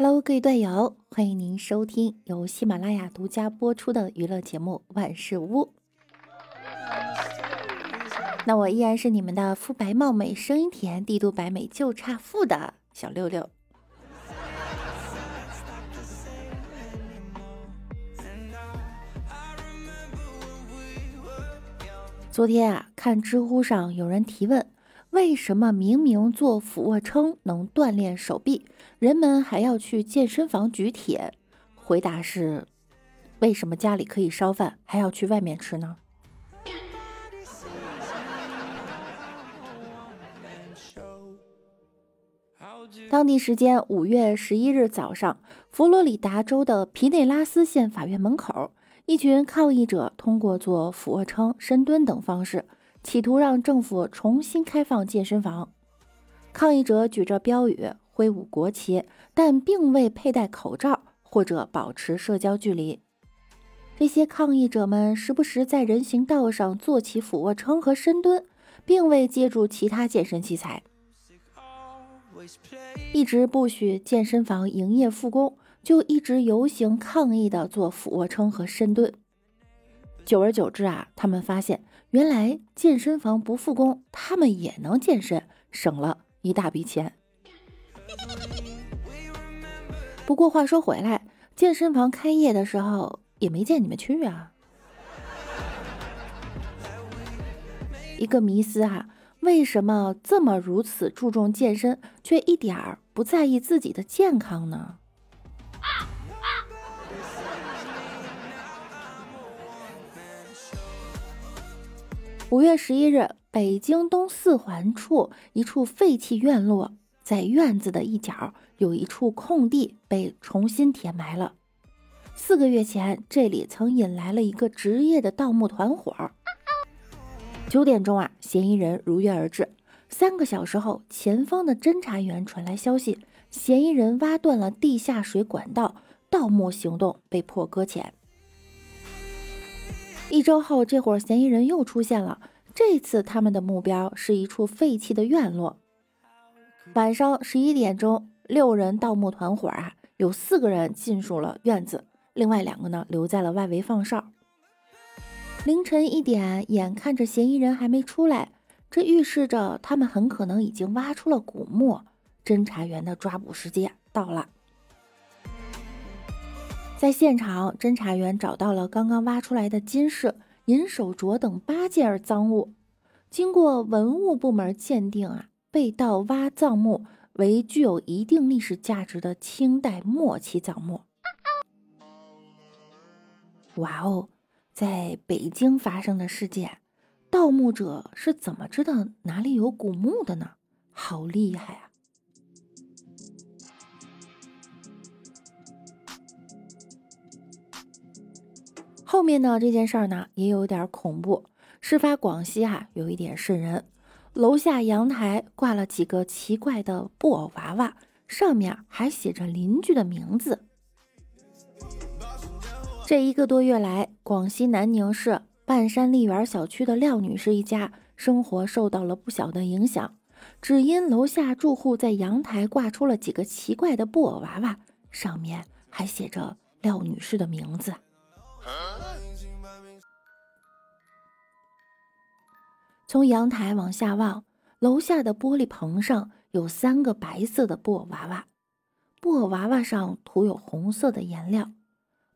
Hello，各位队友，欢迎您收听由喜马拉雅独家播出的娱乐节目《万事屋》。那我依然是你们的肤白貌美、声音甜、帝都白美就差富的小六六。昨天啊，看知乎上有人提问。为什么明明做俯卧撑能锻炼手臂，人们还要去健身房举铁？回答是：为什么家里可以烧饭，还要去外面吃呢？当地时间五月十一日早上，佛罗里达州的皮内拉斯县法院门口，一群抗议者通过做俯卧撑、深蹲等方式。企图让政府重新开放健身房，抗议者举着标语，挥舞国旗，但并未佩戴口罩或者保持社交距离。这些抗议者们时不时在人行道上做起俯卧撑和深蹲，并未借助其他健身器材。一直不许健身房营业复工，就一直游行抗议的做俯卧撑和深蹲。久而久之啊，他们发现。原来健身房不复工，他们也能健身，省了一大笔钱。不过话说回来，健身房开业的时候也没见你们去啊。一个迷思哈，为什么这么如此注重健身，却一点儿不在意自己的健康呢？五月十一日，北京东四环处一处废弃院落，在院子的一角有一处空地被重新填埋了。四个月前，这里曾引来了一个职业的盗墓团伙。九点钟啊，嫌疑人如约而至。三个小时后，前方的侦查员传来消息，嫌疑人挖断了地下水管道，盗墓行动被迫搁浅。一周后，这伙嫌疑人又出现了。这次他们的目标是一处废弃的院落。晚上十一点钟，六人盗墓团伙啊，有四个人进入了院子，另外两个呢留在了外围放哨。凌晨一点，眼看着嫌疑人还没出来，这预示着他们很可能已经挖出了古墓。侦查员的抓捕时间到了。在现场，侦查员找到了刚刚挖出来的金饰、银手镯等八件赃物。经过文物部门鉴定啊，被盗挖葬墓为具有一定历史价值的清代末期葬墓。哇哦，在北京发生的事件，盗墓者是怎么知道哪里有古墓的呢？好厉害啊！后面呢？这件事儿呢，也有点恐怖。事发广西哈，有一点瘆人。楼下阳台挂了几个奇怪的布偶娃娃，上面还写着邻居的名字。这一个多月来，广西南宁市半山丽园小区的廖女士一家生活受到了不小的影响，只因楼下住户在阳台挂出了几个奇怪的布偶娃娃，上面还写着廖女士的名字。从阳台往下望，楼下的玻璃棚上有三个白色的布偶娃娃，布偶娃娃上涂有红色的颜料。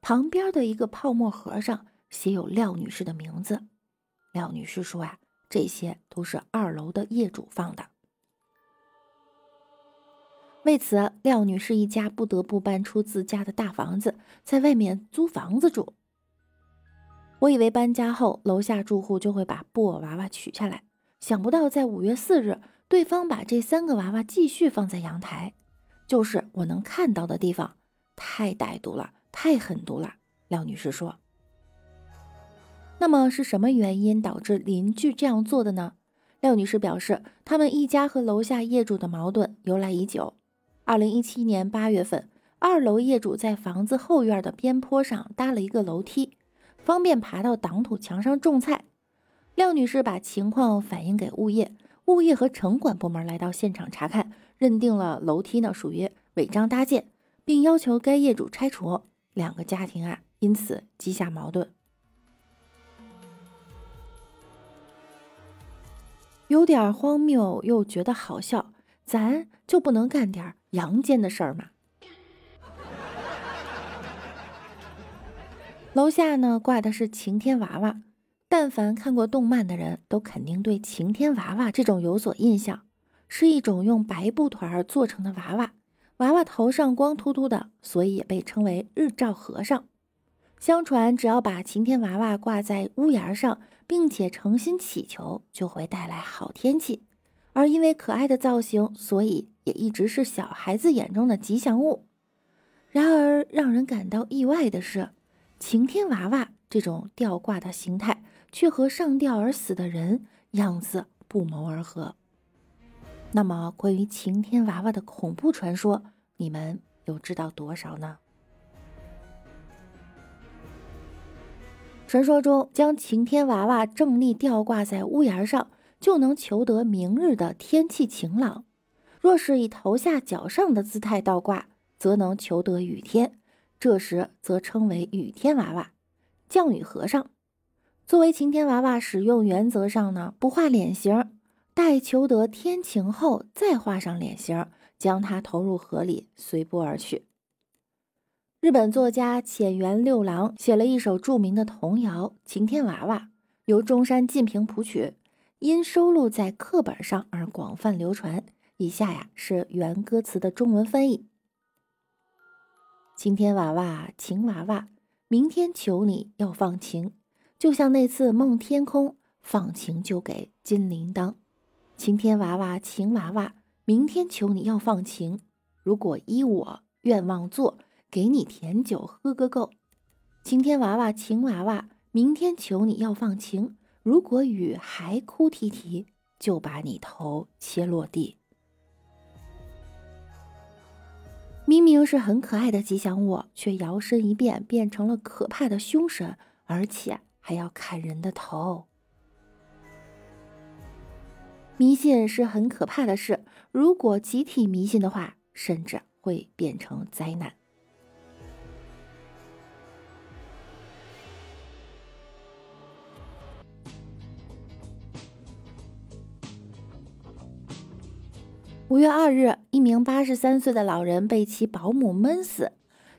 旁边的一个泡沫盒上写有廖女士的名字。廖女士说：“啊，这些都是二楼的业主放的。”为此，廖女士一家不得不搬出自家的大房子，在外面租房子住。我以为搬家后楼下住户就会把布偶娃娃取下来，想不到在五月四日，对方把这三个娃娃继续放在阳台，就是我能看到的地方，太歹毒了，太狠毒了。廖女士说：“那么是什么原因导致邻居这样做的呢？”廖女士表示，他们一家和楼下业主的矛盾由来已久。二零一七年八月份，二楼业主在房子后院的边坡上搭了一个楼梯。方便爬到挡土墙上种菜。廖女士把情况反映给物业，物业和城管部门来到现场查看，认定了楼梯呢属于违章搭建，并要求该业主拆除。两个家庭啊，因此积下矛盾。有点荒谬，又觉得好笑，咱就不能干点阳间的事儿吗？楼下呢挂的是晴天娃娃，但凡看过动漫的人都肯定对晴天娃娃这种有所印象，是一种用白布团做成的娃娃，娃娃头上光秃秃的，所以也被称为日照和尚。相传，只要把晴天娃娃挂在屋檐上，并且诚心祈求，就会带来好天气。而因为可爱的造型，所以也一直是小孩子眼中的吉祥物。然而，让人感到意外的是。晴天娃娃这种吊挂的形态，却和上吊而死的人样子不谋而合。那么，关于晴天娃娃的恐怖传说，你们又知道多少呢？传说中，将晴天娃娃正立吊挂在屋檐上，就能求得明日的天气晴朗；若是以头下脚上的姿态倒挂，则能求得雨天。这时则称为雨天娃娃、降雨和尚。作为晴天娃娃使用原则上呢，不画脸型，待求得天晴后再画上脸型，将它投入河里，随波而去。日本作家浅原六郎写了一首著名的童谣《晴天娃娃》，由中山进平谱曲，因收录在课本上而广泛流传。以下呀是原歌词的中文翻译。晴天娃娃，晴娃娃，明天求你要放晴，就像那次梦天空，放晴就给金铃铛。晴天娃娃，晴娃娃，明天求你要放晴，如果依我愿望做，给你甜酒喝个够。晴天娃娃，晴娃娃，明天求你要放晴，如果雨还哭啼啼，就把你头切落地。明明是很可爱的吉祥物，却摇身一变变成了可怕的凶神，而且还要砍人的头。迷信是很可怕的事，如果集体迷信的话，甚至会变成灾难。五月二日，一名八十三岁的老人被其保姆闷死。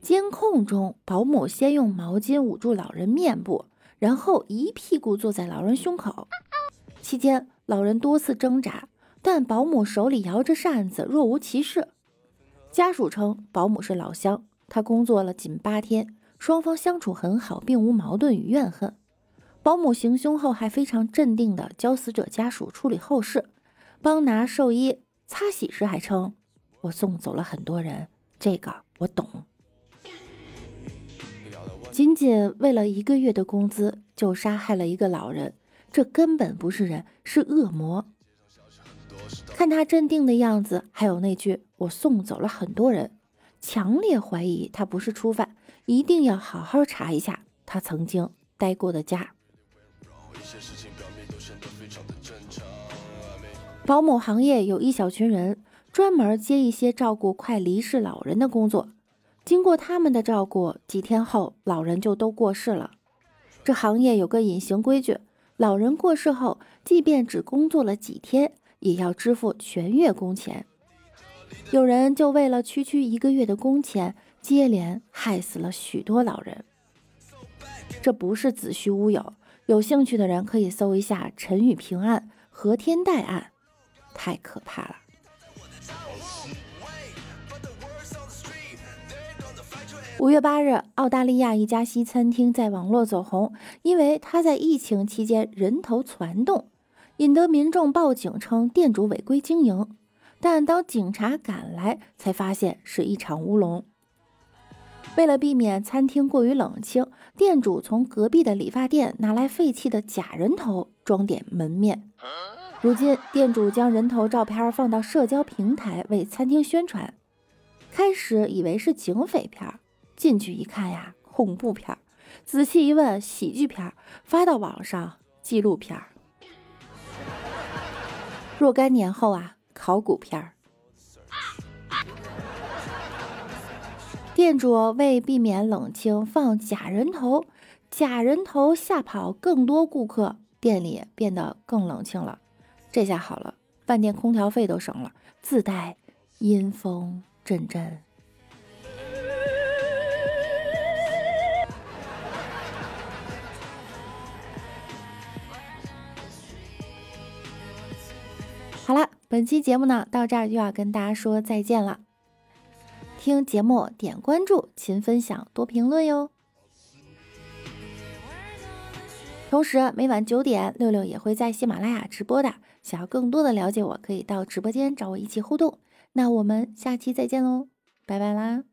监控中，保姆先用毛巾捂住老人面部，然后一屁股坐在老人胸口。期间，老人多次挣扎，但保姆手里摇着扇子，若无其事。家属称，保姆是老乡，他工作了仅八天，双方相处很好，并无矛盾与怨恨。保姆行凶后，还非常镇定地教死者家属处理后事，帮拿寿衣。擦洗时还称：“我送走了很多人，这个我懂。”仅仅为了一个月的工资就杀害了一个老人，这根本不是人，是恶魔。看他镇定的样子，还有那句“我送走了很多人”，强烈怀疑他不是初犯，一定要好好查一下他曾经待过的家。保姆行业有一小群人，专门接一些照顾快离世老人的工作。经过他们的照顾，几天后老人就都过世了。这行业有个隐形规矩：老人过世后，即便只工作了几天，也要支付全月工钱。有人就为了区区一个月的工钱，接连害死了许多老人。这不是子虚乌有，有兴趣的人可以搜一下陈宇平案、何天代案。太可怕了！五月八日，澳大利亚一家西餐厅在网络走红，因为他在疫情期间人头攒动，引得民众报警称店主违规经营。但当警察赶来，才发现是一场乌龙。为了避免餐厅过于冷清，店主从隔壁的理发店拿来废弃的假人头装点门面。如今，店主将人头照片放到社交平台为餐厅宣传。开始以为是警匪片，进去一看呀，恐怖片；仔细一问，喜剧片。发到网上，纪录片。若干年后啊，考古片。店主为避免冷清，放假人头，假人头吓跑更多顾客，店里变得更冷清了。这下好了，饭店空调费都省了，自带阴风阵阵。好了，本期节目呢到这儿就要跟大家说再见了。听节目点关注，勤分享，多评论哟。同时每晚九点，六六也会在喜马拉雅直播的。想要更多的了解我，可以到直播间找我一起互动。那我们下期再见喽，拜拜啦！